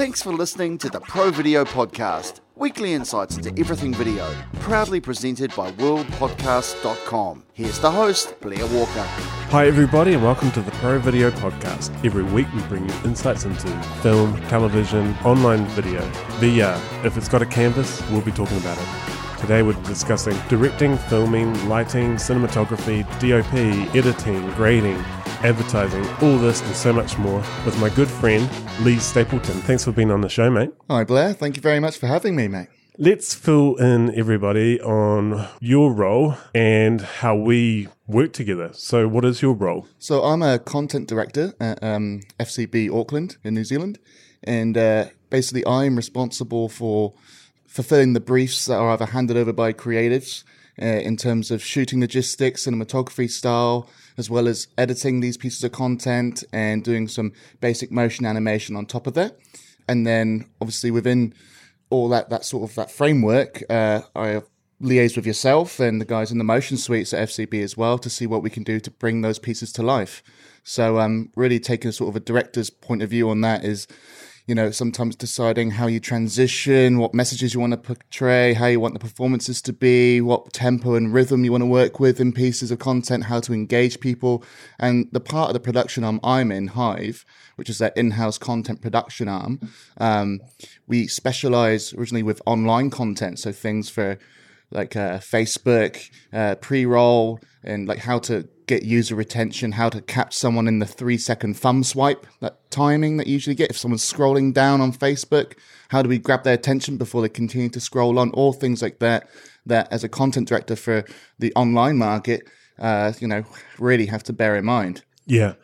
Thanks for listening to the Pro Video Podcast, weekly insights into everything video, proudly presented by worldpodcast.com. Here's the host, Blair Walker. Hi, everybody, and welcome to the Pro Video Podcast. Every week we bring you insights into film, television, online video, VR. If it's got a canvas, we'll be talking about it. Today we're discussing directing, filming, lighting, cinematography, DOP, editing, grading, advertising, all this and so much more with my good friend Lee Stapleton. Thanks for being on the show, mate. Hi, Blair. Thank you very much for having me, mate. Let's fill in everybody on your role and how we work together. So, what is your role? So, I'm a content director at um, FCB Auckland in New Zealand. And uh, basically, I'm responsible for fulfilling the briefs that are either handed over by creatives uh, in terms of shooting logistics, cinematography style, as well as editing these pieces of content and doing some basic motion animation on top of that. And then, obviously, within all that that sort of that framework, uh, I liaise with yourself and the guys in the motion suites at FCB as well to see what we can do to bring those pieces to life. So, um, really taking a sort of a director's point of view on that is you know, sometimes deciding how you transition, what messages you want to portray, how you want the performances to be, what tempo and rhythm you want to work with in pieces of content, how to engage people. And the part of the production arm I'm in, Hive, which is their in-house content production arm, um, we specialize originally with online content. So things for like uh, Facebook, uh, pre-roll, and like how to get user retention, how to catch someone in the three second thumb swipe, that timing that you usually get if someone's scrolling down on Facebook. How do we grab their attention before they continue to scroll on? All things like that, that as a content director for the online market, uh, you know, really have to bear in mind. Yeah.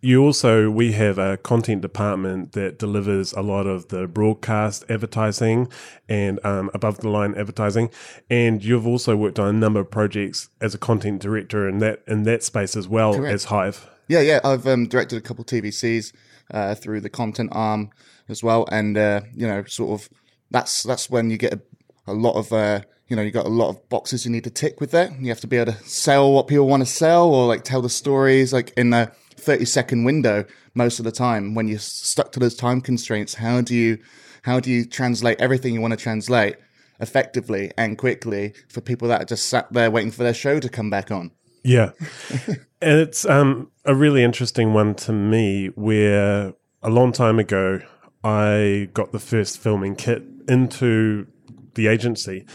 You also, we have a content department that delivers a lot of the broadcast advertising and um, above the line advertising. And you've also worked on a number of projects as a content director in that in that space as well Correct. as Hive. Yeah, yeah. I've um, directed a couple TVCs uh, through the content arm as well, and uh, you know, sort of that's that's when you get a, a lot of uh, you know, you got a lot of boxes you need to tick with that. You have to be able to sell what people want to sell or like tell the stories like in a 30 second window most of the time when you're stuck to those time constraints. How do you, how do you translate everything you want to translate effectively and quickly for people that are just sat there waiting for their show to come back on? Yeah. and it's um, a really interesting one to me where a long time ago I got the first filming kit into the agency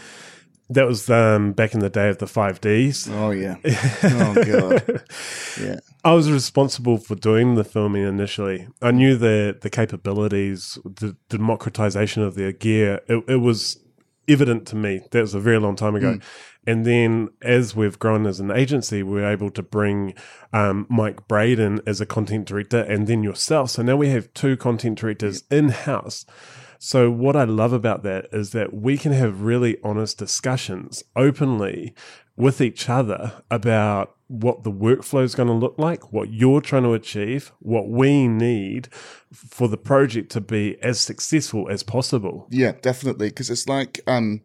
that was um, back in the day of the 5Ds. Oh, yeah. Oh, God. yeah. I was responsible for doing the filming initially. I knew the, the capabilities, the democratization of their gear. It, it was evident to me. That was a very long time ago. Mm. And then as we've grown as an agency, we are able to bring um, Mike Braden as a content director and then yourself. So now we have two content directors in house so, what I love about that is that we can have really honest discussions openly with each other about what the workflow is going to look like, what you're trying to achieve, what we need for the project to be as successful as possible. Yeah, definitely. Because it's like, um,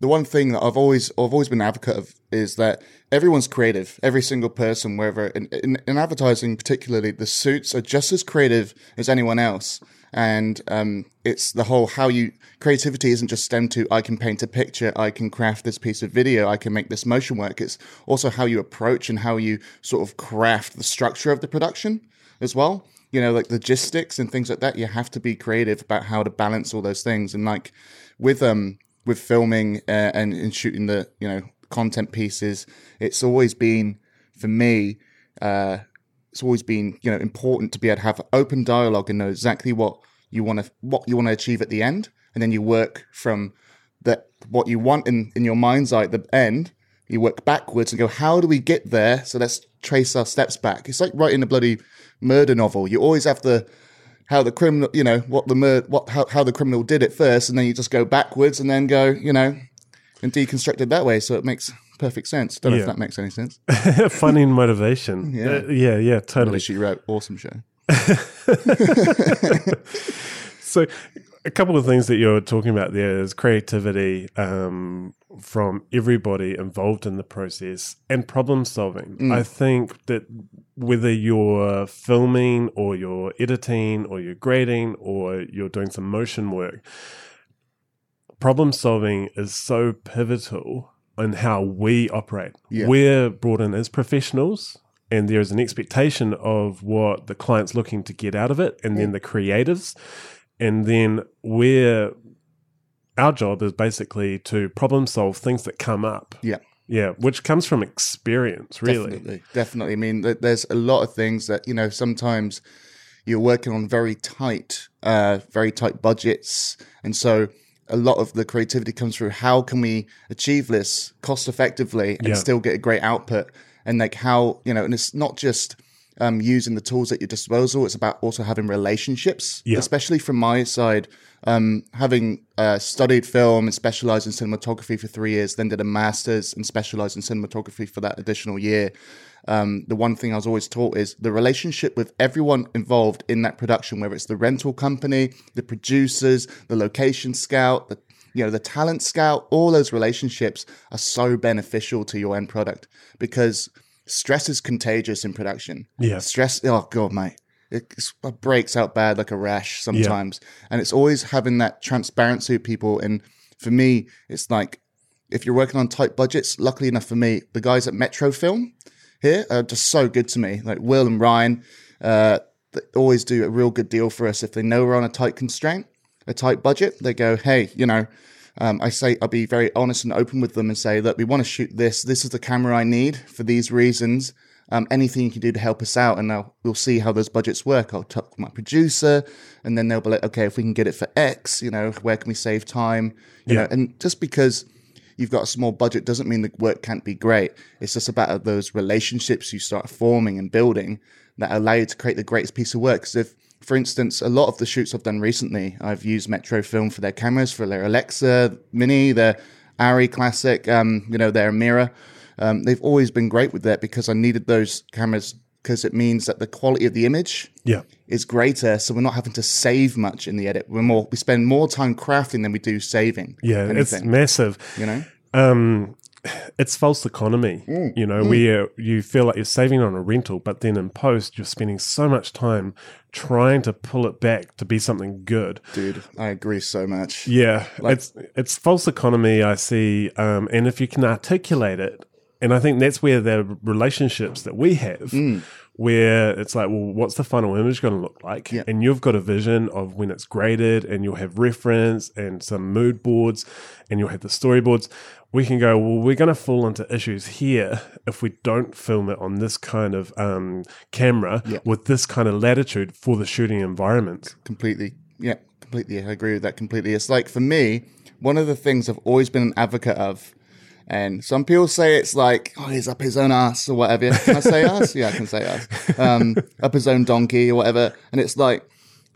the one thing that I've always I've always been an advocate of is that everyone's creative. Every single person, wherever in, in, in advertising, particularly, the suits are just as creative as anyone else and um, it's the whole how you creativity isn't just stemmed to I can paint a picture, I can craft this piece of video, I can make this motion work. It's also how you approach and how you sort of craft the structure of the production as well. You know, like logistics and things like that. You have to be creative about how to balance all those things. And like with um with filming uh, and, and shooting the you know content pieces, it's always been for me. Uh, it's always been you know important to be able to have open dialogue and know exactly what you want to what you want to achieve at the end, and then you work from that what you want in in your mind's eye at the end. You work backwards and go, how do we get there? So let's trace our steps back. It's like writing a bloody murder novel. You always have to how the criminal, you know, what the mur- what how, how the criminal did it first, and then you just go backwards and then go, you know, and deconstruct it that way. So it makes perfect sense. Don't know if that makes any sense. Funny motivation. yeah, uh, yeah, yeah, totally. She wrote awesome show. so, a couple of things that you're talking about there is creativity um, from everybody involved in the process and problem solving. Mm. I think that whether you're filming or you're editing or you're grading or you're doing some motion work, problem solving is so pivotal in how we operate. Yeah. We're brought in as professionals, and there is an expectation of what the client's looking to get out of it, and then the creatives, and then we're our job is basically to problem solve things that come up. Yeah. Yeah, which comes from experience, really. Definitely, definitely. I mean, there's a lot of things that you know. Sometimes you're working on very tight, uh, very tight budgets, and so a lot of the creativity comes through. How can we achieve this cost effectively and Yeah. still get a great output? And like how you know, and it's not just um, using the tools at your disposal. It's about also having relationships, Yeah. especially from my side. Um, having uh, studied film and specialized in cinematography for three years, then did a master's and specialized in cinematography for that additional year. Um, the one thing I was always taught is the relationship with everyone involved in that production, whether it's the rental company, the producers, the location scout, the you know the talent scout, all those relationships are so beneficial to your end product because stress is contagious in production. Yeah. Stress, oh god, mate, it, it breaks out bad like a rash sometimes, and it's always having that transparency with people. And for me, it's like if you're working on tight budgets. Luckily enough for me, the guys at Metro Film here are just so good to me. Like Will and Ryan, uh, they always do a real good deal for us. If they know we're on a tight constraint, a tight budget, they go, hey, you know. Um, I say I'll be very honest and open with them and say, that we want to shoot this. This is the camera I need for these reasons. Um, anything you can do to help us out, and I'll, we'll see how those budgets work. I'll talk to my producer, and then they'll be like, okay, if we can get it for X, you know, where can we save time? You Yeah. know, and just because you've got a small budget doesn't mean the work can't be great. It's just about those relationships you start forming and building that allow you to create the greatest piece of work. Because if, for instance, a lot of the shoots I've done recently, I've used Metro Film for their cameras, for their Alexa Mini, their Arri Classic, um, you know, their Amira. Um, they've always been great with that because I needed those cameras because it means that the quality of the image Yeah. is greater, so we're not having to save much in the edit. We're more we spend more time crafting than we do saving. Yeah, it's massive. you know. Um, it's false economy, Mm. you know, where you feel like you're saving on a rental, but then in post, you're spending so much time trying to pull it back to be something good. Dude, I agree so much. Yeah, it's it's false economy. I see, um, and if you can articulate it, and I think that's where the relationships that we have, Mm. Where it's like, well, what's the final image going to look like? Yeah. And you've got a vision of when it's graded, and you'll have reference and some mood boards, and you'll have the storyboards. We can go, well, we're going to fall into issues here if we don't film it on this kind of um, camera Yeah. with this kind of latitude for the shooting environment. Completely. Yeah, completely. I agree with that completely. It's like for me, one of the things I've always been an advocate of, and some people say it's like, oh, he's up his own ass or whatever. Can I say ass? Yeah, I can say ass. Um, up his own donkey or whatever. And it's like,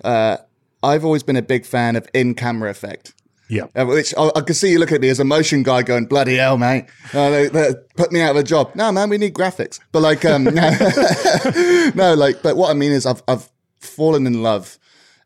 uh, I've always been a big fan of in camera effect. Yeah. Uh, which I, I can see you look at me as a motion guy going, bloody hell, mate. Uh, they, they put me out of a job. No, man, we need graphics. But like, um, no, like, but what I mean is I've, I've fallen in love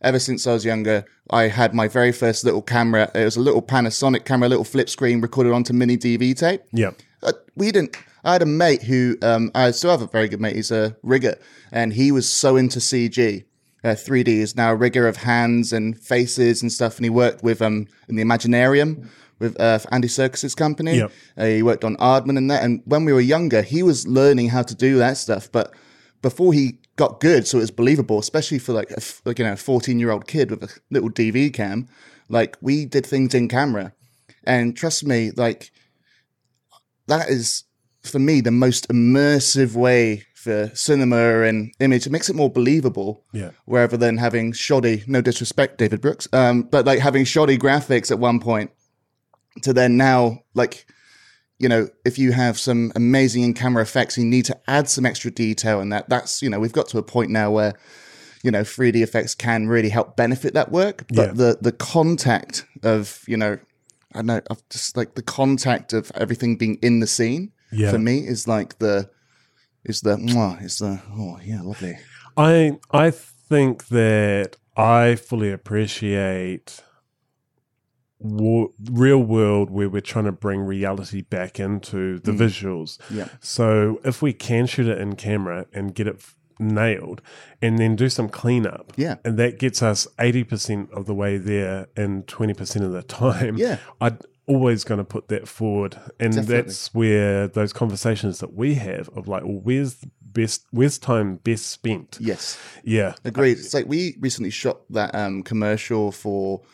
ever since I was younger. I had my very first little camera. It was a little Panasonic camera, a little flip screen recorded onto mini DV tape. Yeah. Uh, we didn't. I had a mate who um, I still have a very good mate. He's a rigger, and he was so into CG. Uh, 3D is now a rigger of hands and faces and stuff, and he worked with um in the Imaginarium with uh, Andy Serkis's company. Yep. Uh, he worked on Aardman and that. And when we were younger, he was learning how to do that stuff. But before he got good, so it was believable, especially for like a, like you know fourteen year old kid with a little DV cam. Like we did things in camera, and trust me, like that is for me the most immersive way for cinema and image. It makes it more believable. Yeah. Rather than having shoddy, no disrespect, David Brooks, um, but like having shoddy graphics at one point to then now like you know if you have some amazing in camera effects you need to add some extra detail and that that's you know we've got to a point now where you know 3d effects can really help benefit that work but Yeah. the the contact of you know i don't know of just like the contact of everything being in the scene Yeah. for me is like the is the is the oh yeah lovely I I think that I fully appreciate wo- real world where we're trying to bring reality back into the visuals. Yeah. So if we can shoot it in camera and get it f- nailed and then do some cleanup. Yeah. And that gets us 80% of the way there in 20% of the time. Yeah. I'd always going to put that forward. And Definitely. that's where those conversations that we have of like, well, where's the best, where's time best spent? Yes. Yeah. Agreed. It's like we recently shot that um, commercial for uh,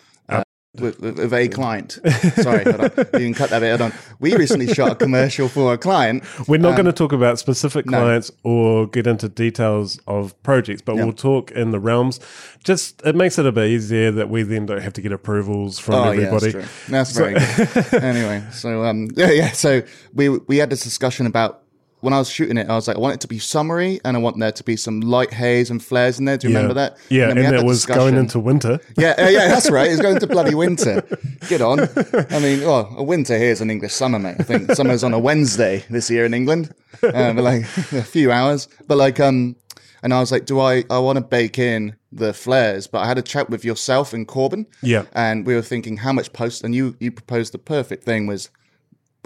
with, a client. Sorry, hold on. You can cut that bit. Hold on. We recently shot a commercial for a client. We're not Um, going to talk about specific no. clients or get into details of projects, but Yeah. we'll talk in the realms. Just it makes it a bit easier that we then don't have to get approvals from Oh everybody. yeah, that's true. That's very good. anyway, so um, yeah, yeah. So we we had this discussion about when I was shooting it. I was like, I want it to be summery, and I want there to be some light haze and flares in there. Do you remember that? Yeah, then and, it had that that was going into winter. Yeah, yeah, yeah, that's right. It's going to bloody winter. Get on. I mean, well, a winter here is an English summer, mate. I think summer's on a Wednesday this year in England, uh, but like a few hours. But like, um, and I was like, do I? I want to bake in the flares, but I had a chat with yourself and Corbin. Yeah. and we were thinking how much post, and you you proposed the perfect thing was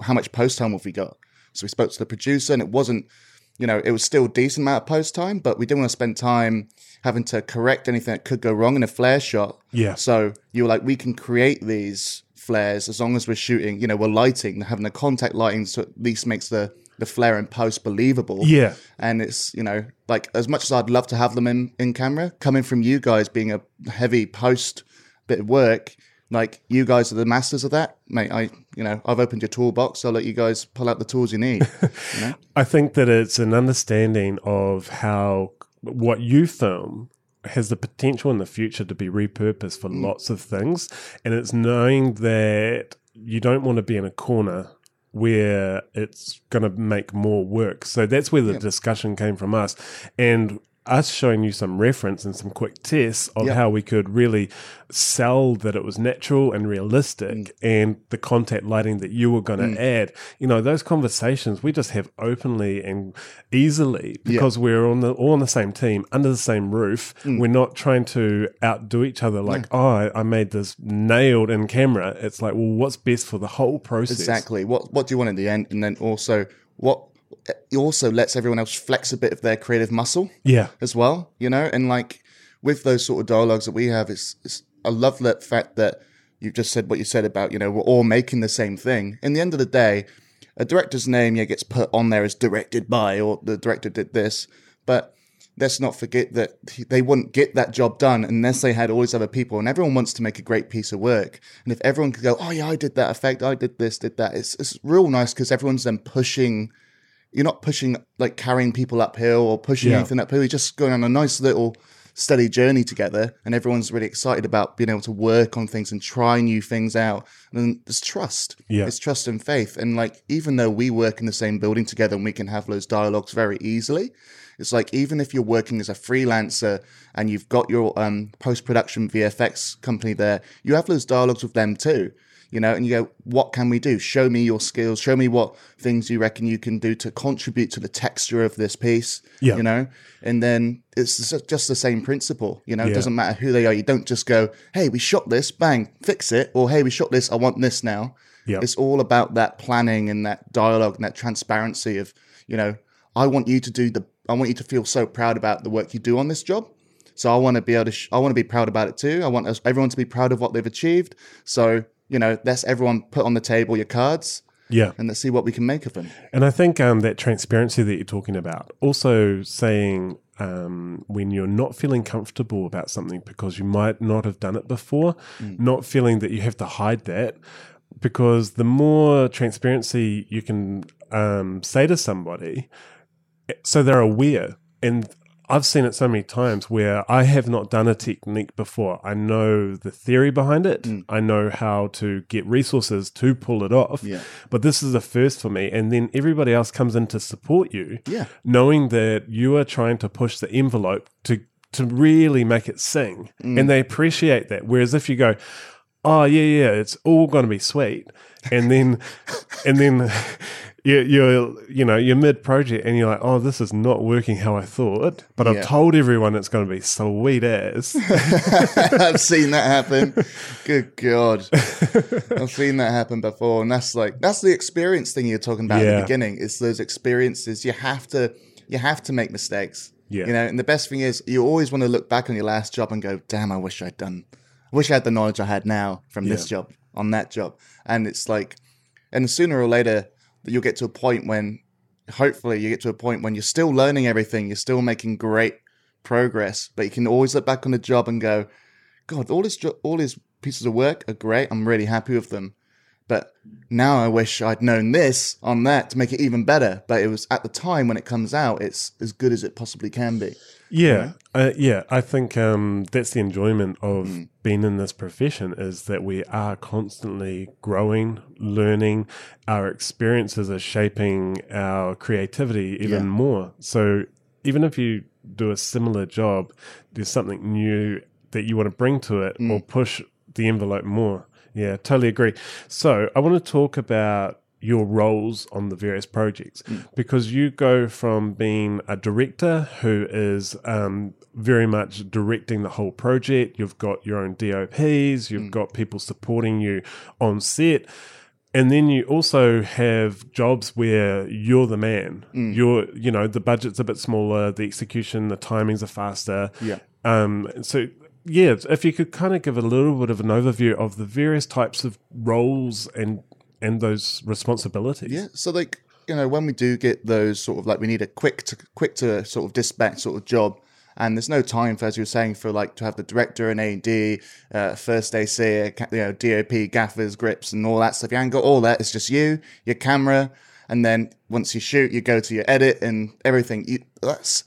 how much post time have we got? So we spoke to the producer, and it wasn't, you know, it was still a decent amount of post time, but we didn't want to spend time having to correct anything that could go wrong in a flare shot. Yeah. So you were like, we can create these flares as long as we're shooting, you know, we're lighting, having the contact lighting, so at least makes the the flare and post believable. Yeah. And it's, you know, like as much as I'd love to have them in, in camera, coming from you guys being a heavy post bit of work, like you guys are the masters of that. Mate, I you know, I've opened your toolbox, I'll let you guys pull out the tools you need. you know? I think that it's an understanding of how what you film has the potential in the future to be repurposed for mm. lots of things. And it's knowing that you don't want to be in a corner where it's going to make more work. So that's where the discussion came from us. And us showing you some reference and some quick tests of Yeah. how we could really sell that it was natural and realistic Mm. and the contact lighting that you were going to add. You know, those conversations we just have openly and easily because we're on the all on the same team under the same roof. Mm. We're not trying to outdo each other like, oh, I, I made this nailed in camera. It's like, well, what's best for the whole process? Exactly. What what do you want in the end? And then also what also lets everyone else flex a bit of their creative muscle. Yeah. as well, you know, and like with those sort of dialogues that we have, it's, it's I love that fact that you've just said what you said about, you know, we're all making the same thing. In the end of the day, a director's name, yeah, gets put on there as directed by, or the director did this, but let's not forget that they wouldn't get that job done unless they had all these other people. And everyone wants to make a great piece of work. And if everyone could go, oh yeah, I did that effect, I did this, did that, it's it's real nice because everyone's then pushing you're not pushing like carrying people uphill or pushing Yeah. anything uphill. You're just going on a nice little steady journey together, and everyone's really excited about being able to work on things and try new things out. And there's trust. Yeah. it's trust and faith. And like even though we work in the same building together and we can have those dialogues very easily, it's like even if you're working as a freelancer and you've got your um, post production VFX company there, you have those dialogues with them too you know, and you go, what can we do? Show me your skills. Show me what things you reckon you can do to contribute to the texture of this piece. Yeah. You know, and then it's just- the same principle. You know, it doesn't matter who they are. You don't just go, hey, we shot this, bang, fix it, or hey, we shot this, I want this now. Yeah. It's all about that planning and that dialogue and that transparency of, you know, I want you to do the, I want you to feel so proud about the work you do on this job. So I want to be able to, sh- I want to be proud about it too. I want us, everyone to be proud of what they've achieved. So, you know, let's everyone put on the table your cards Yeah. and let's see what we can make of them. And I think um, that transparency that you're talking about, also saying um, when you're not feeling comfortable about something because you might not have done it before, not feeling that you have to hide that, because the more transparency you can um, say to somebody, so they're aware. And I've seen it so many times where I have not done a technique before. I know the theory behind it. Mm. I know how to get resources to pull it off. Yeah. But this is the first for me. And then everybody else comes in to support you. Yeah. Knowing that you are trying to push the envelope to to really make it sing. Mm. And they appreciate that. Whereas if you go, Oh yeah, yeah, it's all gonna be sweet. And then and then you're, you're you know you're mid project and you're like, oh, this is not working how I thought, but Yeah. I've told everyone it's going to be sweet as. I've seen that happen. Good God. I've seen that happen before. And that's like, that's the experience thing you're talking about at Yeah. the beginning. It's those experiences. You have to, you have to make mistakes. Yeah. You know, and the best thing is you always want to look back on your last job and go, damn, I wish I'd done, I wish I had the knowledge I had now from this Yeah. job on that job. And it's like, and sooner or later you'll get to a point when, hopefully you get to a point when you're still learning everything. You're still making great progress, but you can always look back on the job and go, God, all his jo- all his pieces of work are great. I'm really happy with them. But now I wish I'd known this on that to make it even better. But it was at the time when it comes out, it's as good as it possibly can be. Yeah, uh, yeah. I think um, that's the enjoyment of Mm. being in this profession is that we are constantly growing, learning. Our experiences are shaping our creativity even Yeah. more. So even if you do a similar job, there's something new that you want to bring to it Mm. or push the envelope more. Yeah, totally agree. So I want to talk about your roles on the various projects because you go from being a director who is um, very much directing the whole project. You've got your own DOPs, you've got people supporting you on set. And then you also have jobs where you're the man. You're, you know, the budget's a bit smaller, the execution, the timings are faster. Yeah. Um, so yeah, if you could kind of give a little bit of an overview of the various types of roles and and those responsibilities. Yeah. So like you know when we do get those sort of like we need a quick to quick to sort of dispatch sort of job. And there's no time for, as you were saying, for like to have the director and AD, uh, first AC, you know, DOP, gaffers, grips, and all that stuff. You ain't got all that. It's just you, your camera, and then once you shoot, you go to your edit and everything. You, that's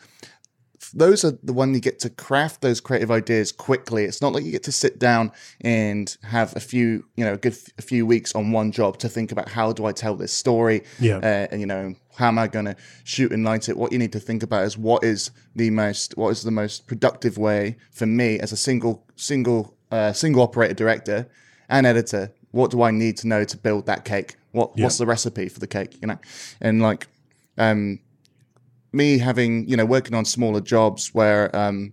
those are the one you get to craft those creative ideas quickly. It's not like you get to sit down and have a few, you know, a good f- a few weeks on one job to think about how do I tell this story, Yeah. uh, and you know, how am I going to shoot and light it? What you need to think about is what is the most, what is the most productive way for me as a single, single, uh, single operator director and editor. What do I need to know to build that cake? What what's the recipe for the cake? You know, and like, um, me having you know working on smaller jobs where um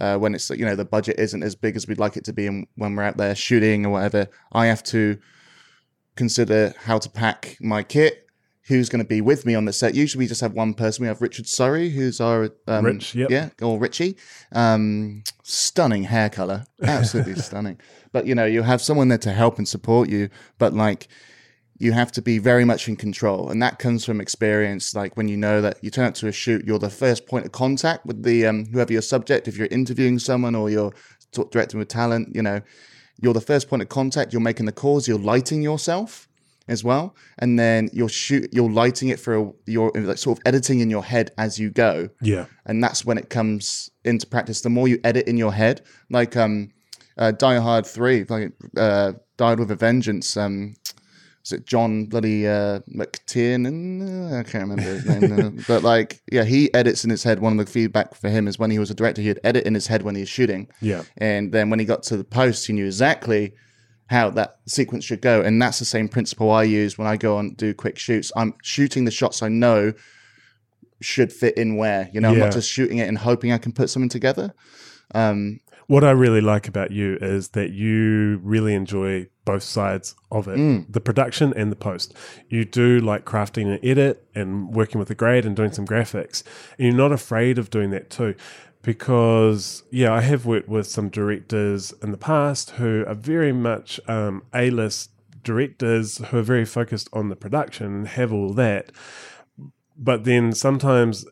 uh, when it's you know the budget isn't as big as we'd like it to be and when we're out there shooting or whatever i have to consider how to pack my kit who's going to be with me on the set. Usually we just have one person. We have richard surrey who's our um, Rich, yep. yeah or richie. Um, stunning hair color absolutely stunning. But you know you have someone there to help and support you but like you have to be very much in control and that comes from experience like when you know that you turn up to a shoot you're the first point of contact with the um, whoever your subject if you're interviewing someone or you're t- directing with talent you know you're the first point of contact you're making the calls you're lighting yourself as well and then you're shoot you're lighting it for a, you're like sort of editing in your head as you go Yeah. and that's when it comes into practice. The more you edit in your head, like um, uh, Die Hard Three, like uh, Died with a Vengeance. Um, was it John bloody uh, McTiernan? I can't remember his name, but like, yeah, he edits in his head. One of the feedback for him is when he was a director, he'd edit in his head when he was shooting. Yeah. And then when he got to the post, he knew exactly how that sequence should go. And that's the same principle I use when I go on do quick shoots. I'm shooting the shots I know should fit in where. You know, I'm not just shooting it and hoping I can put something together. Um, What I really like about you is that you really enjoy both sides of it Mm. the production and the post. You do like crafting an edit and working with the grade and doing some graphics. And you're not afraid of doing that too. Because, yeah, I have worked with some directors in the past who are very much um, A list directors who are very focused on the production and have all that. But then sometimes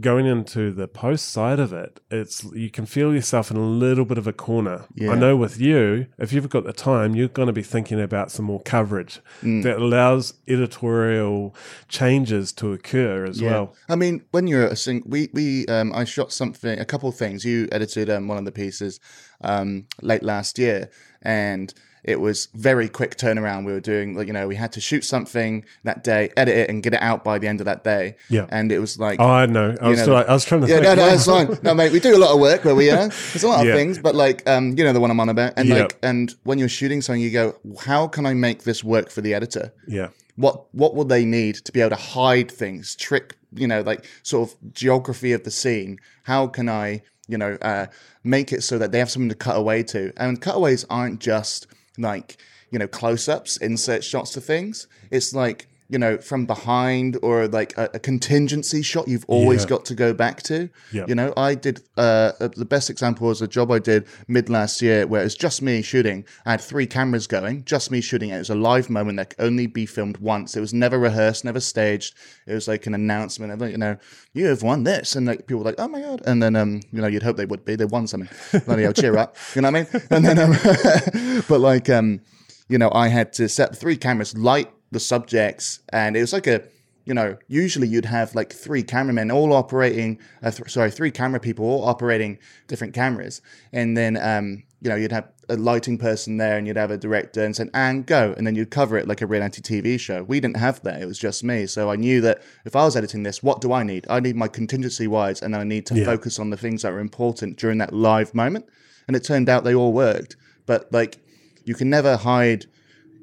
going into the post side of it, it's you can feel yourself in a little bit of a corner. Yeah. I know with you, if you've got the time, you're going to be thinking about some more coverage Mm. that allows editorial changes to occur as well. I mean, when you're a sing, we we um, I shot something, a couple of things. You edited um, one of the pieces um, late last year, and it was very quick turnaround. We were doing, like, you know, we had to shoot something that day, edit it, and get it out by the end of that day. Yeah. and it was like. Oh, I know. I was, know, still, I was trying to yeah, no, no, that's fine. No, mate, we do a lot of work where we are. There's a lot of things, but like, um, you know, the one I'm on about, and Yeah. like, and when you're shooting something, you go, how can I make this work for the editor? yeah, what what will they need to be able to hide things, trick, you know, like sort of geography of the scene? How can I, you know, uh, make it so that they have something to cut away to? And cutaways aren't just like you know close ups, insert shots to things. It's like you know, from behind or like a, a contingency shot you've always Yeah. got to go back to. Yeah. You know, I did, uh, uh, the best example was a job I did mid last year where it was just me shooting. I had three cameras going, just me shooting it. It was a live moment that could only be filmed once. It was never rehearsed, never staged. It was like an announcement of, like, you know, you have won this. And like people were like, oh my God. And then, um, you know, you'd hope they would be. They won something. Bloody hell, cheer up. You know what I mean? And then, um, but like, um, you know, I had to set three cameras, light the subjects, and it was like a, you know, usually you'd have like three cameramen all operating, uh, th- sorry, three camera people all operating different cameras, and then, um, you know, you'd have a lighting person there, and you'd have a director, and said, and go, and then you'd cover it like a reality TV show. We didn't have that; it was just me. So I knew that if I was editing this, what do I need? I need my contingency wise, and I need to Yeah. focus on the things that are important during that live moment. And it turned out they all worked, but like you can never hide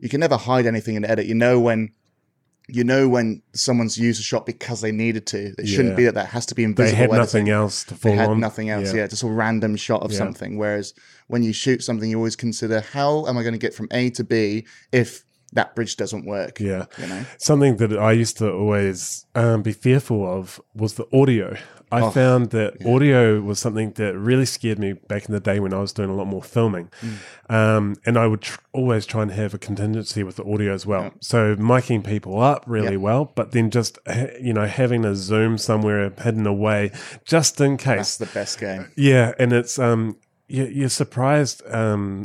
you can never hide anything in edit you know when you know when someone's used a shot because they needed to it shouldn't Yeah. be that that has to be invisible. They had editing. nothing else to fall they had on. nothing else yeah. just a random shot of Yeah. something whereas when you shoot something you always consider how am i going to get from a to b if that bridge doesn't work Yeah. you know Something that I used to always um, be fearful of was the audio. I Oh, found that audio was something that really scared me back in the day when I was doing a lot more filming. Mm. Um, and I would tr- always try and have a contingency with the audio as well. So miking people up really Yeah. well, but then just, you know, having a zoom somewhere hidden away just in case. that's the best game Yeah, and it's um, you, you're surprised. Um,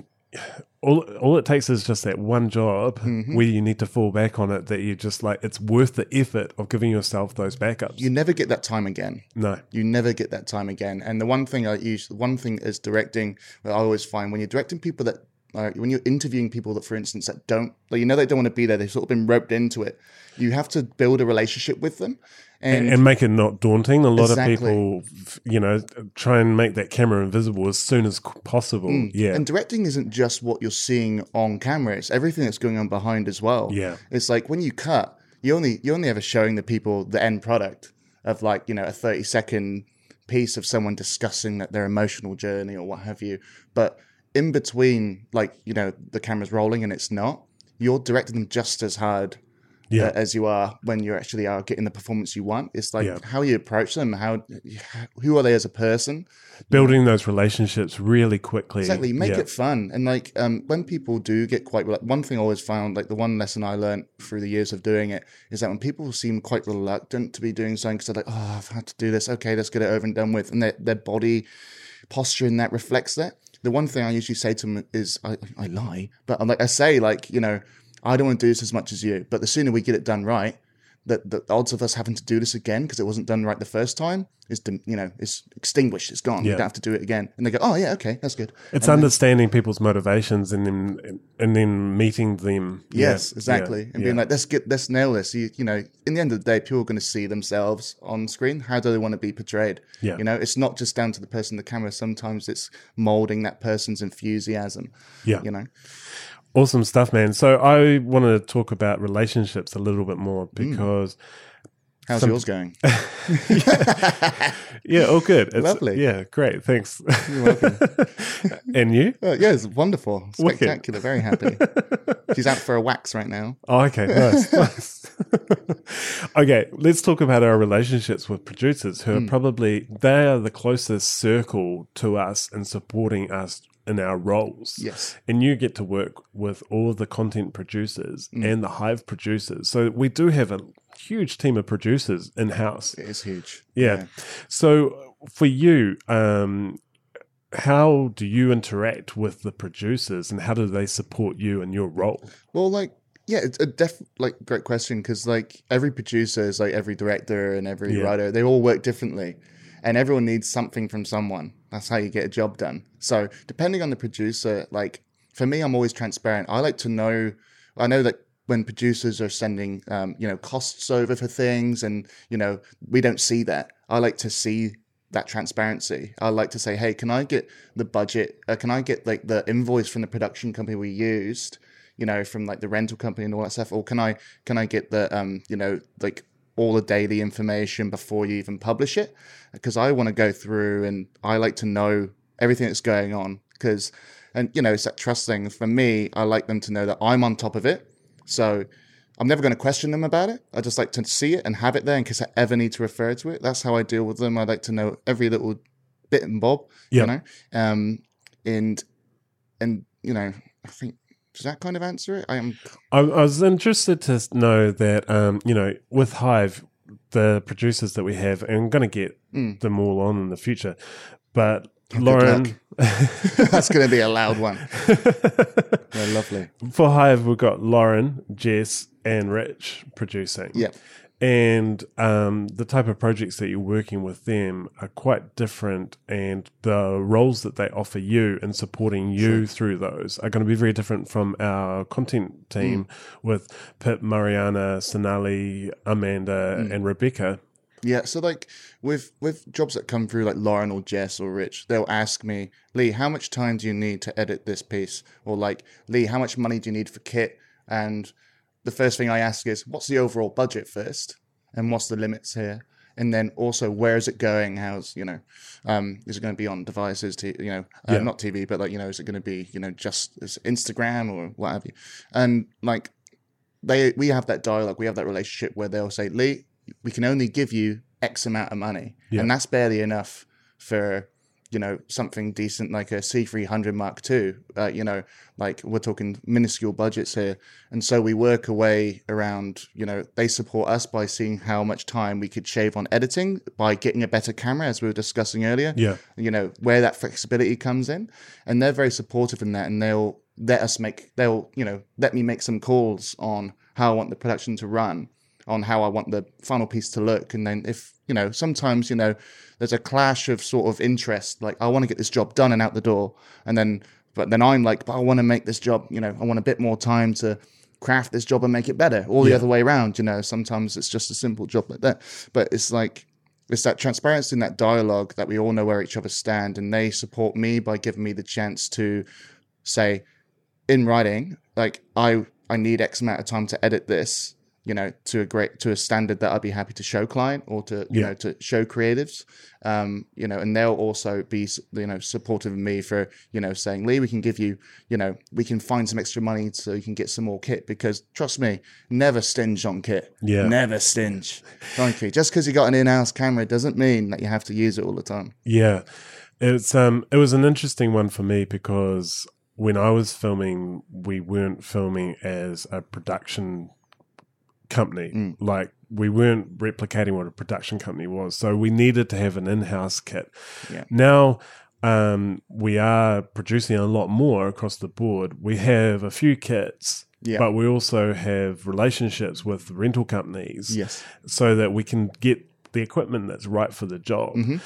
all all it takes is just that one job Mm-hmm. where you need to fall back on it. That you just like it's worth the effort of giving yourself those backups. you never get that time again no, you never get that time again. And the one thing I use, the one thing is directing. I always find when you're directing people that, uh, when you're interviewing people that, for instance, that don't, like you know, they don't want to be there. They've sort of been roped into it. You have to build a relationship with them, and, and, and make it not daunting. A lot Exactly. of people, you know, try and make that camera invisible as soon as possible. Yeah, Mm. and directing isn't just what you're seeing on camera; it's everything that's going on behind as well. Yeah. it's like when you cut, you only you only ever showing the people the end product of like you know a 30 second piece of someone discussing that their emotional journey or what have you. But in between, like you know, the camera's rolling and it's not. You're directing them just as hard Yeah. uh, as you are when you actually are getting the performance you want. It's like Yeah. how you approach them, how who are they as a person, building those relationships really quickly. Exactly, make yeah. it fun. And like um, when people do get quite like one thing I always found, like the one lesson I learned through the years of doing it, is that when people seem quite reluctant to be doing something because they're like, oh, I've had to do this. Okay, let's get it over and done with, and their their body posture in that reflects that. The one thing I usually say to them is, I, I lie, but I'm like I say like you know, I don't want to do this as much as you, but the sooner we get it done right. The, the odds of us having to do this again because it wasn't done right the first time is, you know, is extinguished. It's gone. Yeah. You don't have to do it again. And they go, oh yeah, okay, that's good. It's understanding people's motivations and then and then meeting them. Yes, Yeah, exactly. yeah, and being like, let's get let's nail this. You, you know, in the end of the day, people are going to see themselves on screen. How do they want to be portrayed? Yeah. You know, it's not just down to the person in the camera. Sometimes it's molding that person's enthusiasm. Yeah. You know. Awesome stuff, man. So I want to talk about relationships a little bit more Mm. because How's yours going? yeah, all good. It's, Lovely. Yeah, great. Thanks. You're welcome. and you? Uh, yeah, it's wonderful, Wicked. spectacular. Very happy. She's out for a wax right now. Oh, okay, nice, nice. okay, let's talk about our relationships with producers who are Hmm. probably they are the closest circle to us and supporting us in our roles. Yes. And you get to work with all the content producers Hmm. and the Hive producers. So we do have a huge team of producers in house. It is huge. Yeah. So for you, um, how do you interact with the producers and how do they support you in your role? Well, like, yeah, it's a def like great question because like every producer is like every director and every Yeah. writer, they all work differently, and everyone needs something from someone. That's how you get a job done. So depending on the producer, like for me, I'm always transparent. I like to know. I know that when producers are sending, um, you know, costs over for things, and you know, we don't see that. I like to see that transparency. I like to say, hey, can I get the budget? Uh, can I get like the invoice from the production company we used? you know, from like the rental company and all that stuff, or can I can I get the um, you know, like all the daily information before you even publish it? Because I want to go through and I like to know everything that's going on because and you know it's that trust thing for me i like them to know that i'm on top of it so i'm never going to question them about it i just like to see it and have it there in case i ever need to refer to it that's how i deal with them i like to know every little bit and bob Yeah. you know um and and you know i think does that kind of answer it i am I, I was interested to know that, um, you know, with Hive, the producers that we have, and I'm going to get Mm. them all on in the future, but good Lauren. that's going to be a loud one they're lovely For Hive, we've got Lauren, Jess, and Rich producing. yeah And um, the type of projects that you're working with them are quite different, and the roles that they offer you and supporting you through those are going to be very different from our content team with Pip, Mariana, Sonali, Amanda, and Rebecca. Yeah, so like with with jobs that come through like Lauren or Jess or Rich, they'll ask me, Lee, how much time do you need to edit this piece? Or like, Lee, how much money do you need for kit? And the first thing I ask is, what's the overall budget first? And what's the limits here? And then also, where is it going? How's you know, um, is it going to be on devices? To you know, uh, Yeah. not TV, but like you know, is it going to be you know just Instagram or what have you? And like they we have that dialogue, we have that relationship where they'll say, Lee, we can only give you X amount of money. Yeah. And that's barely enough for, you know, something decent like a C300 Mark II. Uh, you know, like we're talking minuscule budgets here. And so we work away around, you know, they support us by seeing how much time we could shave on editing by getting a better camera, as we were discussing earlier Yeah. you know where that flexibility comes in and they're very supportive in that and they'll let us make they'll you know let me make some calls on how i want the production to run on how i want the final piece to look. And then if you know sometimes you know there's a clash of sort of interest like i want to get this job done and out the door. And then but then i'm like but i want to make this job you know i want a bit more time to craft this job and make it better or the Yeah. other way around. You know sometimes it's just a simple job like that. But it's like it's that transparency in that dialogue that we all know where each other stand and they support me by giving me the chance to say in writing like i i need x amount of time to edit this you know to a great to a standard that i'd be happy to show client or to you Yeah. know to show creatives. Um you know and they'll also be you know supportive of me for you know saying lee we can give you you know we can find some extra money so you can get some more kit because trust me never stinge on kit. Yeah. never stinge. Frankly just because you got an in-house camera doesn't mean that you have to use it all the time. Yeah, it's um, it was an interesting one for me because when I was filming, we weren't filming as a production company. Mm. Like we weren't replicating what a production company was, so we needed to have an in-house kit. Yeah. Now. Um, we are producing a lot more across the board. We have a few kits, Yeah. but we also have relationships with rental companies yes so that we can get the equipment that's right for the job. Mm-hmm.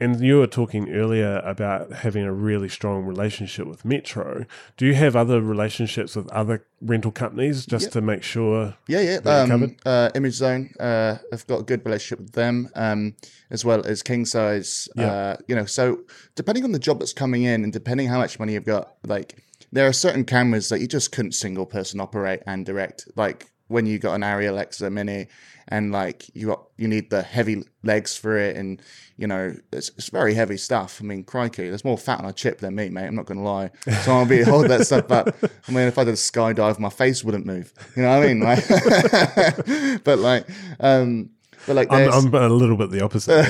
And you were talking earlier about having a really strong relationship with Metro. Do you have other relationships with other rental companies just Yep. to make sure? Yeah, yeah. Um, uh, Image Zone. Uh, I've got a good relationship with them, um, as well as King Size. Yeah. Uh, you know, so depending on the job that's coming in, and depending how much money you've got, like there are certain cameras that you just couldn't single person operate and direct. Like when you got an Arri Alexa Mini, and like you got you need the heavy legs for it, and you know it's, it's very heavy stuff. I mean, crikey, there's more fat on a chip than me, mate. I'm not gonna lie. So I'll be hold that stuff up. I mean, if I did a skydive, my face wouldn't move. You know what I mean? Like, but like, um, but like, I'm, I'm a little bit the opposite.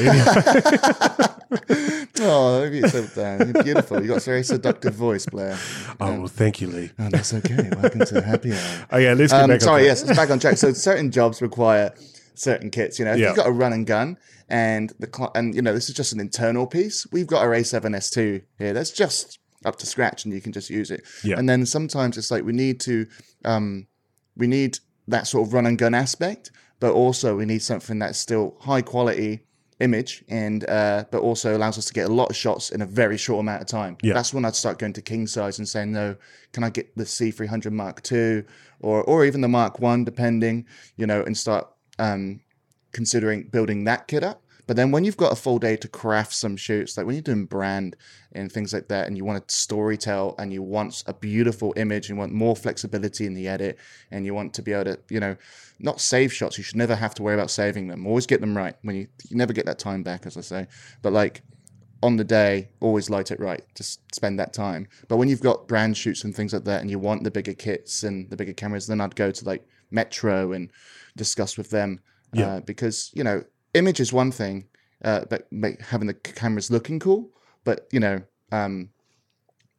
Oh, it's so. You're beautiful. You got a very seductive voice, Blair. oh, well, thank you, Lee. Oh, that's okay. Welcome to Happy Hour. Oh, yeah, let's get Um, back sorry, yes, it's back on track. So certain jobs require certain kits. You know, if Yeah. you've got a run and gun, and the cl- and you know this is just an internal piece. We've got our A7S2 here. That's just up to scratch, and you can just use it. Yeah. And then sometimes it's like we need to, um, we need that sort of run and gun aspect, but also we need something that's still high quality image and uh, but also allows us to get a lot of shots in a very short amount of time. Yeah. That's when I'd start going to king size and saying, no, can I get the C300 Mark II or or even the Mark One, depending, you know, and start um, considering building that kit up. But then when you've got a full day to craft some shoots, like when you're doing brand and things like that, and you want to story tell and you want a beautiful image, and you want more flexibility in the edit, and you want to be able to, you know, not save shots. You should never have to worry about saving them. Always get them right. When you you never get that time back, as I say. But like on the day, always light it right. Just spend that time. But when you've got brand shoots and things like that, and you want the bigger kits and the bigger cameras, then I'd go to like Metro and discuss with them. Yeah. Uh, because you know, image is one thing, uh, but make, having the cameras looking cool, but you know, um,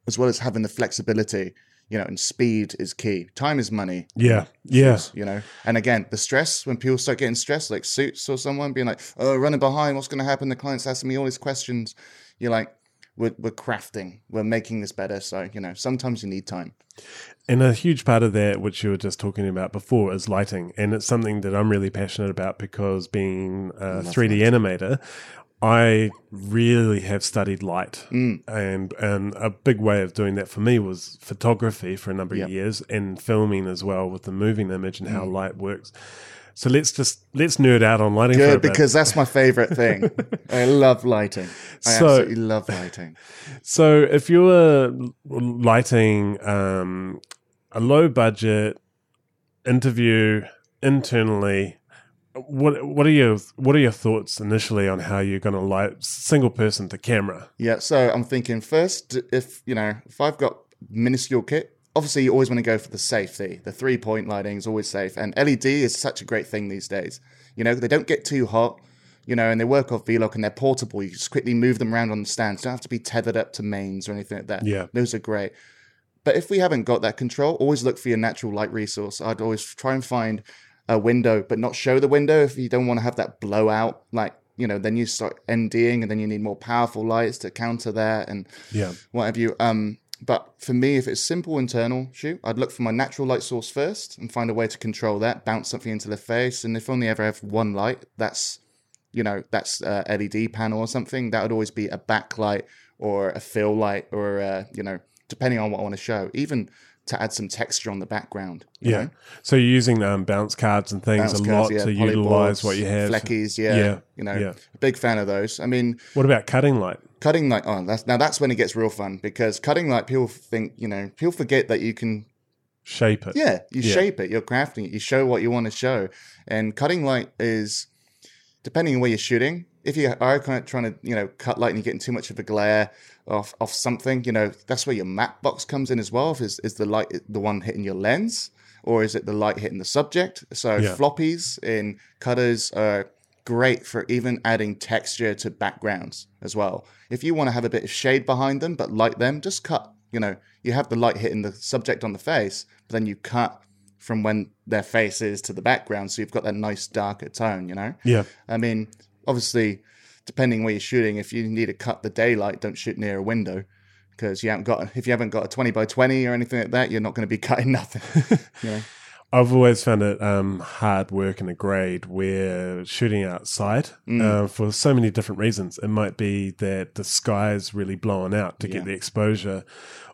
as well as having the flexibility, you know, and speed is key. Time is money. Yeah, yeah, You know, and again, the stress when people start getting stressed, like suits or someone being like, "Oh, running behind, what's going to happen?" The client's asking me all these questions. You're like, "We're we're crafting, we're making this better." So you know, sometimes you need time. And a huge part of that, which you were just talking about before, is lighting. And it's something that I'm really passionate about because being a 3D animator, I really have studied light. Mm. And, and a big way of doing that for me was photography for a number Yep. of years and filming as well with the moving image and Mm. how light works. So let's just let's nerd out on lighting Good because that's my favorite thing. I love lighting. I So- absolutely love lighting. So if you're lighting um, a low budget interview internally, what what are your what are your thoughts initially on how you're going to light single person to camera? Yeah, so I'm thinking first, if you know, if I've got minuscule kit, obviously you always want to go for the safety. The three point lighting is always safe, and LED is such a great thing these days. You know, they don't get too hot, you know, and they work off V-Lock and they're portable. You just quickly move them around on the stands. You don't have to be tethered up to mains or anything like that. Yeah. those are great. But if we haven't got that control, always look for your natural light resource. I'd always try and find a window, but not show the window if you don't want to have that blowout. Like, you know, then you start NDing and then you need more powerful lights to counter that and Yeah, what have you. Um, but for me, if it's simple internal shoot, I'd look for my natural light source first and find a way to control that, bounce something into the face. And if only ever have one light, that's, you know, that's a LED panel or something. That would always be a backlight or a fill light or, uh, you know, depending on what I want to show, even to add some texture on the background. you yeah. know? So you're using um, bounce cards and things Bounce a cards, lot yeah, to utilize what you have. Fleckies, yeah. Yeah, You know, yeah. big fan of those. I mean, What about cutting light? Cutting light oh that's now that's when it gets real fun because cutting light people think you know people forget that you can Shape it. yeah you Yeah. shape it you're crafting it you show what you want to show and cutting light is depending on where you're shooting if you are kind of trying to you know cut light and you're getting too much of a glare off off something you know that's where your matte box comes in as well is, is the light the one hitting your lens or is it the light hitting the subject so Yeah. floppies in cutters are great for even adding texture to backgrounds as well. If you want to have a bit of shade behind them but light them, just cut. You know, you have the light hitting the subject on the face, but then you cut from when their face is to the background, so you've got that nice darker tone. You know, Yeah. I mean, obviously, depending where you're shooting, if you need to cut the daylight, don't shoot near a window. Because you haven't got, if you haven't got a twenty by twenty or anything like that, you're not going to be cutting nothing. you know? I've always found it um, hard work in a grade where shooting outside Mm. uh, for so many different reasons. It might be that the sky's really blown out to Yeah. get the exposure,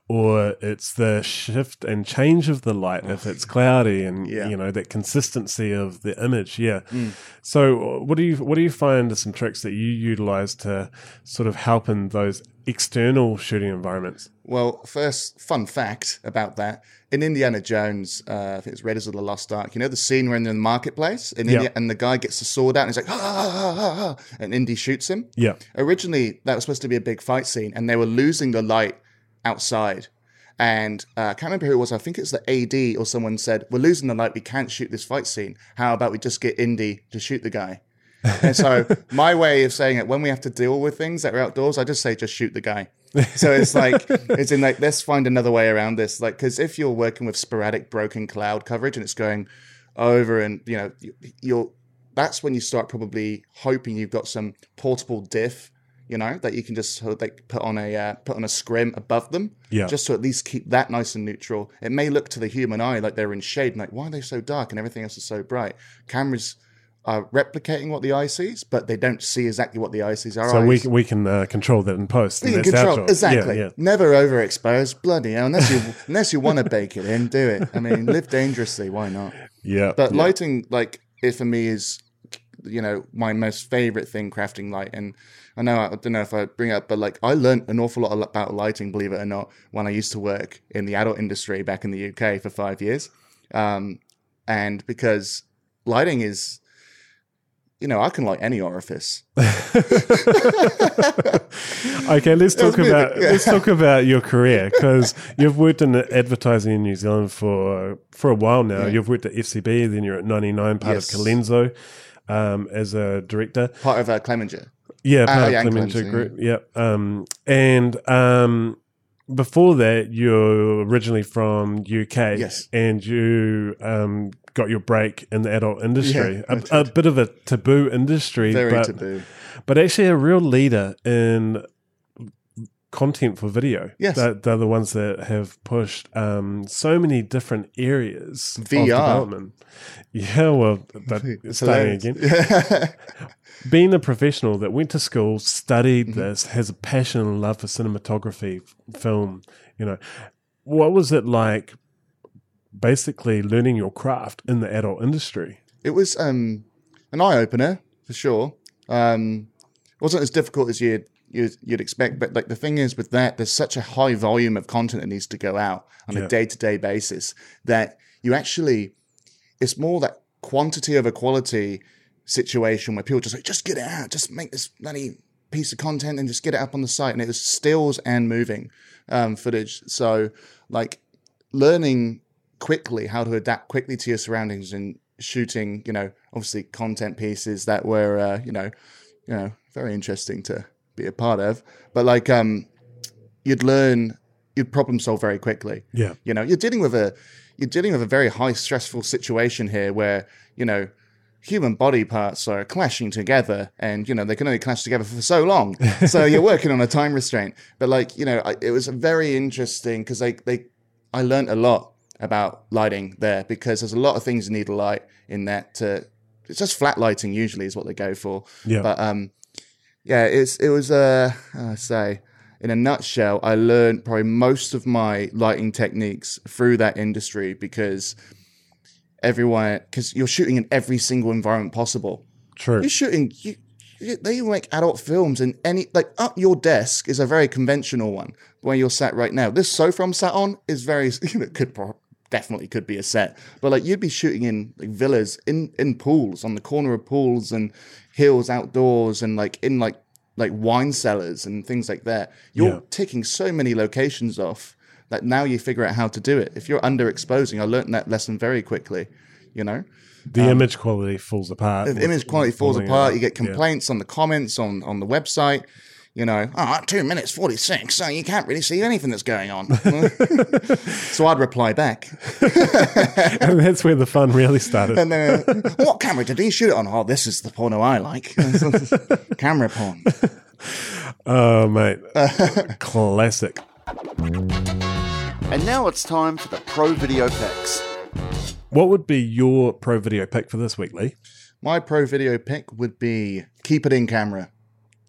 or it's the shift and change of the light if it's cloudy, and Yeah. you know that consistency of the image. Yeah. Mm. So, what do you what do you find are some tricks that you utilize to sort of help in those external shooting environments? Well, first fun fact about that in Indiana Jones, uh, I think it's Raiders of the Lost Ark. You know the scene where in the marketplace, and, Yeah. India, and the guy gets the sword out, and he's like, ah, ah, ah, ah," and Indy shoots him. Yeah. Originally, that was supposed to be a big fight scene, and they were losing the light outside. And uh, I can't remember who it was. I think it's the AD or someone said, "We're losing the light. We can't shoot this fight scene. How about we just get Indy to shoot the guy?" And so my way of saying it, when we have to deal with things that are outdoors, I just say just shoot the guy. So it's like it's in like let's find another way around this. Like because if you're working with sporadic broken cloud coverage and it's going over and you know you- you're that's when you start probably hoping you've got some portable diff, you know, that you can just sort of like put on a uh, put on a scrim above them, Yeah. just to at least keep that nice and neutral. It may look to the human eye like they're in shade, and like why are they so dark and everything else is so bright. Cameras are replicating what the eye sees, but they don't see exactly what the eye sees. Our So we eyes- can, we can uh, control that in post. we can control exactly. Yeah, yeah. Never overexpose. Bloody hell! Unless you unless you want to bake it in, do it. I mean, live dangerously. Why not? Yeah. But yeah. lighting, like it for me, is you know my most favorite thing crafting light and i know i don't know if i bring it up but like i learned an awful lot about lighting believe it or not when i used to work in the adult industry back in the uk for five years um, and because lighting is you know i can like any orifice Okay, let's talk about yeah. let's talk about your career because you've worked in advertising in New Zealand for for a while now. You've worked at FCB, then you're at 99, part Yes. of Calenzo, um, as a director. part of uh, clemenger Yeah, part Ah, of yeah, Clementia Clemency, Group. Yeah, um, and um, before that, you're originally from UK. Yes. and you um, got your break in the adult industry, Yeah, a, a bit of a taboo industry, very but taboo but actually a real leader in content for video. Yes. they're, they're the ones that have pushed um, so many different areas VR. of development. Yeah, well, but starting again being a professional that went to school, studied Mm-hmm. this, has a passion and love for cinematography, film, you know, what was it like basically learning your craft in the adult industry? It was um, an eye opener for sure. Um, it wasn't as difficult as you'd, you'd you'd expect, but like the thing is with that, there's such a high volume of content that needs to go out on Yeah. a day to day basis that you actually it's more that quantity over quality situation where people just like just get it out, just make this bloody piece of content and just get it up on the site, and it was stills and moving um, footage. So like learning quickly how to adapt quickly to your surroundings and shooting, you know, obviously content pieces that were, uh, you know, you know, very interesting to be a part of. But like, um, you'd learn, you'd problem solve very quickly. Yeah. You know, you're dealing with a, you're dealing with a very high stressful situation here where, you know, human body parts are clashing together and you know they can only clash together for so long so you're working on a time restraint but like you know I, it was very interesting because they they i learned a lot about lighting there because there's a lot of things you need a light in that to it's just flat lighting usually is what they go for. Yeah. but um yeah it's it was uh i say? In a nutshell i learned probably most of my lighting techniques through that industry because everyone because you're shooting in every single environment possible. True. you're shooting you, they make adult films and any like up your desk is a very conventional one. Where you're sat right now. This sofa i'm sat on is very you know, could pro- definitely could be a set but like you'd be shooting in like villas in in pools on the corner of pools and hills outdoors and like in like like wine cellars and things like that you're Yeah. ticking so many locations off that now you figure out how to do it if you're underexposing i learned that lesson very quickly you know the um, image quality falls apart. the image quality falls apart. You get Yeah. complaints on the comments on, on the website. You know, oh, two minutes 46, so you can't really see anything that's going on. so I'd reply back. and that's where the fun really started. And then, what camera did he shoot it on? Oh, this is the porno I like. camera porn. Oh, mate. Classic. And now it's time for the Pro Video Picks. What would be your pro video pick for this week, Lee? My pro video pick would be keep it in camera.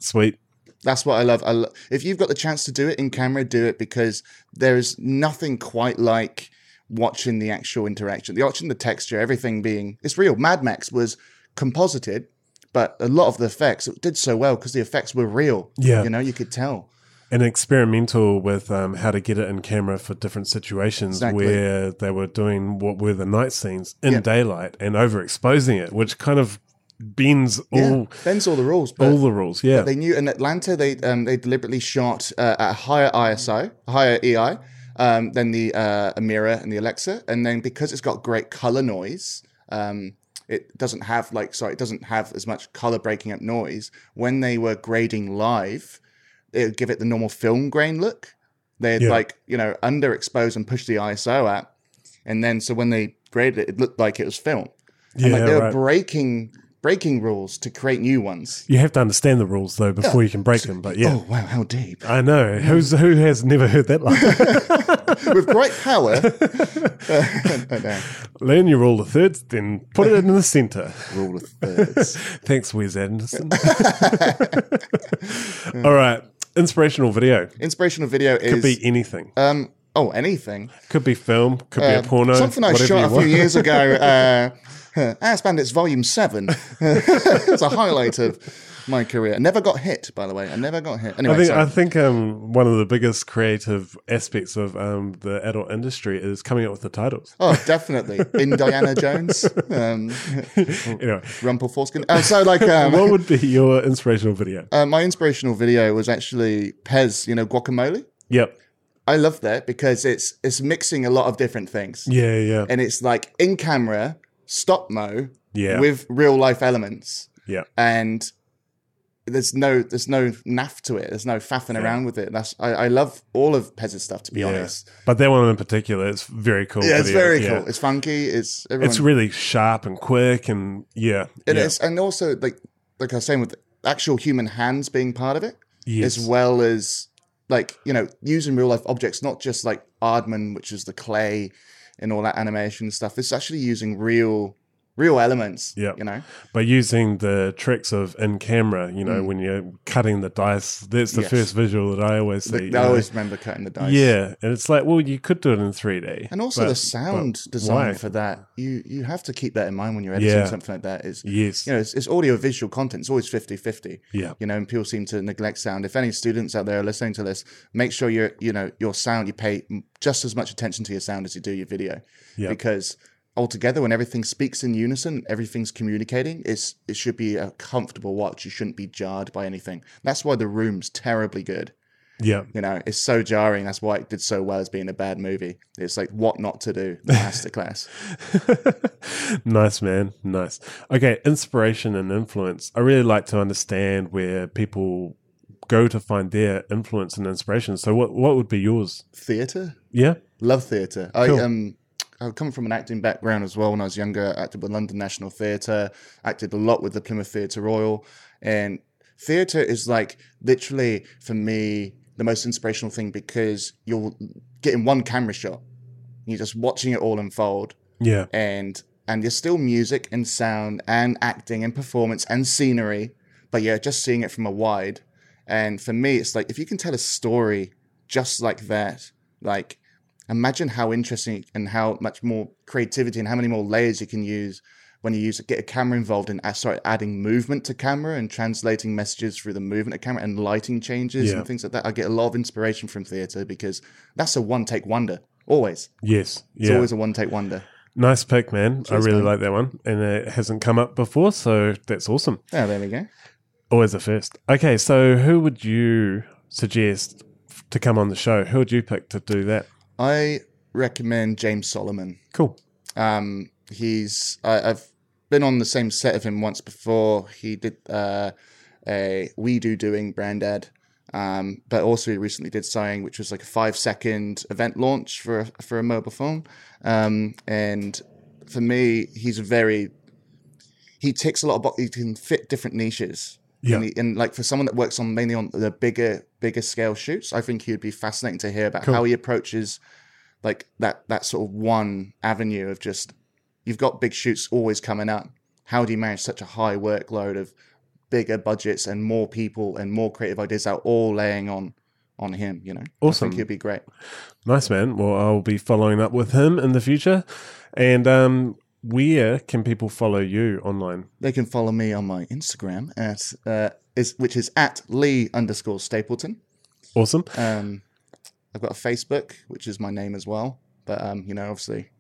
Sweet. That's what I love. I lo- if you've got the chance to do it in camera, do it because there is nothing quite like watching the actual interaction, the watching the texture, everything being it's real. Mad Max was composited, but a lot of the effects it did so well because the effects were real. Yeah. you know, you could tell. and experimental with um, how to get it in camera for different situations Exactly. where they were doing what were the night scenes in Yeah. daylight and overexposing it, which kind of bends Yeah, all bends all the rules. But all the rules. Yeah, they knew in Atlanta they um, they deliberately shot uh, at a higher ISO, higher EI um, than the uh, Amira and the Alexa, and then because it's got great color noise, um, it doesn't have like sorry, it doesn't have as much color breaking up noise. When they were grading live, it would give it the normal film grain look. They'd Yeah. like you know underexpose and push the ISO up, and then so when they graded it, it looked like it was film. yeah, And like they were right. breaking breaking rules to create new ones. you have to understand the rules though before you can break them. But yeah, Oh wow, how deep! I know who's who has never heard that line. With great power, uh, no, Learn your rule of thirds, then put it in the center. rule of thirds. Thanks, Wes Anderson. All right, inspirational video Inspirational video could is be anything. um, Oh, anything. Could be film, could be Uh, a porno. Something I shot a few years ago. Uh, Ass Bandits Volume 7. it's a highlight of my career. I never got hit, by the way. I never got hit. Anyway, I think. I think um, one of the biggest creative aspects of um, the adult industry is coming up with the titles. Oh, definitely. Indiana Jones, um, Anyway, Rumpel Foreskin. Uh, so, like, um, what would be your inspirational video? uh, my inspirational video was actually PES, you know, guacamole. Yep. I love that because it's it's mixing a lot of different things, Yeah, yeah, and it's like in camera, stop mo, yeah, with real life elements, yeah. and there's no there's no naff to it. There's no faffing around with it. That's I, I love all of PES's stuff to be Yeah. honest. But that one in particular, it's very cool. Yeah, it's video. very Yeah. cool. It's funky. It's everyone, It's really sharp and quick, and yeah, It yeah. is, and also like like I was saying with actual human hands being part of it, Yes. as well as like you know using real life objects, not just like Aardman, which is the clay and all that animation stuff. It's actually using real real elements. Yeah. you know. By using the tricks of in camera, you know, when you're cutting the dice, that's the Mm. Yes. first visual that I always see. The, I know. always remember cutting the dice. yeah, and it's like, well, you could do it in 3D, And also but- the sound design why? for that, you you have to keep that in mind when you're editing Yeah. something like that. Is Yes, you know, it's, it's audio visual content. It's always 50-50. yeah, You know, and people seem to neglect sound. If any students out there are listening to this, make sure you're you know your sound. You pay just as much attention to your sound as you do your video, Yeah. because altogether, when everything speaks in unison, everything's communicating. It's it should be a comfortable watch. You shouldn't be jarred by anything. That's why the room's terribly good. yeah. You know, it's so jarring. That's why it did so well as being a bad movie. It's like what not to do, the masterclass. nice man nice okay inspiration and influence i really like to understand where people go to find their influence and inspiration so what what would be yours Theatre, yeah love theatre. I um, I come from an acting background as well. When I was younger, I acted with London National Theatre, acted a lot with the Plymouth Theatre Royal, and theatre is like literally for me the most inspirational thing because you're getting one camera shot, you're just watching it all unfold, yeah and and there's still music and sound and acting and performance and scenery, but you're just seeing it from a wide. And for me, it's like if you can tell a story just like that, like imagine how interesting and how much more creativity and how many more layers you can use when you use get a camera involved and uh, start adding movement to camera and translating messages through the movement of camera and lighting changes Yeah. and things like that. I get a lot of inspiration from theatre because that's a one take wonder. Always. yes It's always a one take wonder. nice pick man i really man. like that one and it hasn't come up before so that's awesome Oh, there we go. always a first okay so who would you suggest to come on the show who would you pick to do that I recommend James Solomon. cool Um, he's I, I've been on the same set of him once before. He did uh, a We Do Doing brand ad, um, but also he recently did something which was like a five second event launch for a, for a mobile phone. Um, and for me, he's a very he ticks a lot of boxes. He can fit different niches. Yeah. And, he, and like for someone that works on mainly on the bigger bigger scale shoots, I think he would be fascinating to hear about how he approaches like that that sort of one avenue of just you've got big shoots always coming up. How do you manage such a high workload of bigger budgets and more people and more creative ideas out all laying on on him? You know, Awesome. I think he'd be great. Nice man. Well, I'll be following up with him in the future. And um, where can people follow you online? They can follow me on my Instagram at uh, is which is at Lee underscore Stapleton. Awesome. Um, I've got a Facebook, which is my name as well. But um, you know, obviously,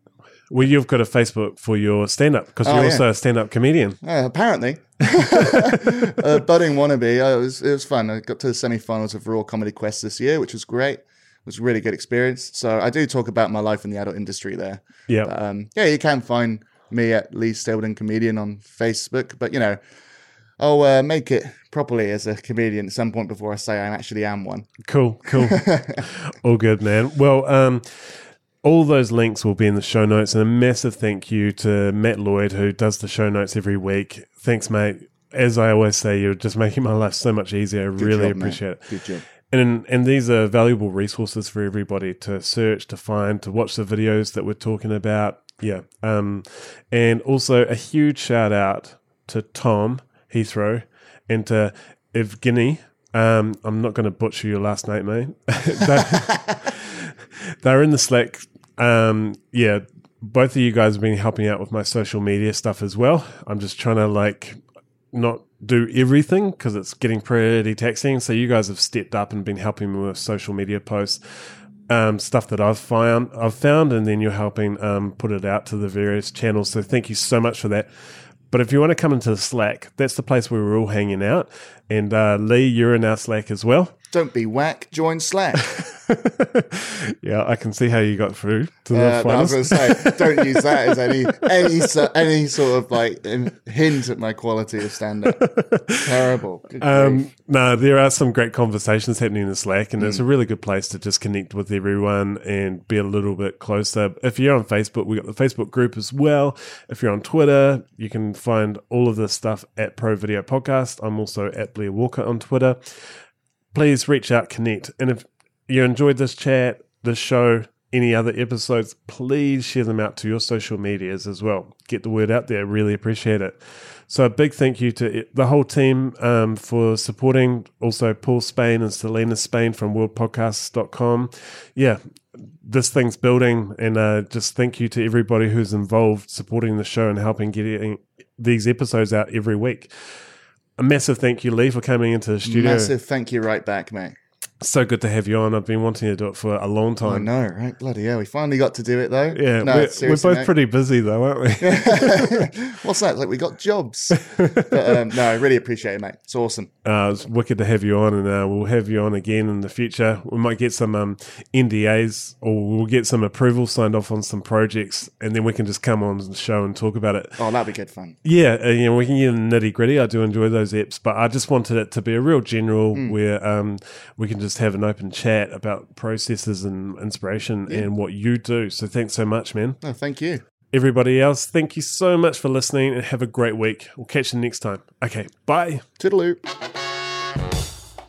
Well, you've got a Facebook for your stand up because Oh, you're yeah. also a stand up comedian. uh, apparently, uh, budding wannabe. Uh, it was it was fun. I got to the semi-finals of Raw Comedy Quest this year, which was great. It was a really good experience. So I do talk about my life in the adult industry there. Yeah. Um, yeah, you can find me at Lee Stapleton Comedian on Facebook. But you know, I'll uh, make it properly as a comedian at some point before I say I actually am one. Cool, cool. all good, man. Well, um, all those links will be in the show notes, and a massive thank you to Matt Lloyd, who does the show notes every week. Thanks, mate. As I always say, you're just making my life so much easier. I really job, mate. appreciate it. Good job. And and these are valuable resources for everybody to search, to find, to watch the videos that we're talking about. Yeah. Um, and also a huge shout out to Tom Heathrow and to Evgeny. Um, I'm not going to butcher your last name, mate. don't, they're in the Slack. Um, yeah, both of you guys have been helping out with my social media stuff as well. I'm just trying to like not do everything because it's getting pretty taxing. So you guys have stepped up and been helping me with social media posts, um, stuff that I've found, I've found, and then you're helping um, put it out to the various channels. So thank you so much for that. But if you want to come into the Slack, that's the place where we're all hanging out. And uh, Lee, you're in our Slack as well. Don't be whack. Join Slack. yeah, I can see how you got through to the Uh, no, I was going to say, don't use that as any any any sort of like hint at my quality of stand up. Terrible. Um, no, there are some great conversations happening in the Slack, and Mm. it's a really good place to just connect with everyone and be a little bit closer. If you're on Facebook, we got the Facebook group as well. If you're on Twitter, you can find all of this stuff at Pro Video Podcast. I'm also at Walker on Twitter. Please reach out, connect, and if you enjoyed this chat, this show, any other episodes, please share them out to your social medias as well. Get the word out there. Really appreciate it. So a big thank you to the whole team um, for supporting. Also Paul Spain and Selena Spain from worldpodcasts.com. Yeah, this thing's building and uh, just thank you to everybody who's involved supporting the show and helping getting these episodes out every week. A massive thank you, Lee, for coming into the studio. Massive thank you right back, mate. So good to have you on. I've been wanting to do it for a long time. I know, right? Bloody hell, we finally got to do it though. Yeah, no, we're, we're both pretty busy though, aren't we? What's that? Like we got jobs. but um, no, I really appreciate it, mate. It's awesome. Uh, it's wicked to have you on, and uh, we'll have you on again in the future. We might get some um, NDAs, or we'll get some approval signed off on some projects, and then we can just come on the show and talk about it. Oh, that'd be good fun. Yeah, uh, you know, we can get the nitty gritty. I do enjoy those apps, but I just wanted it to be a real general where um, we can just have an open chat about processes and inspiration and what you do. So thanks so much, man. No, thank you. Everybody else, thank you so much for listening, and have a great week. We'll catch you next time. Okay, bye. Toodaloo.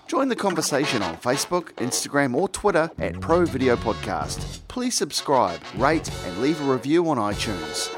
Join the conversation on Facebook, Instagram, or Twitter at Pro Video Podcast. Please subscribe, rate, and leave a review on iTunes.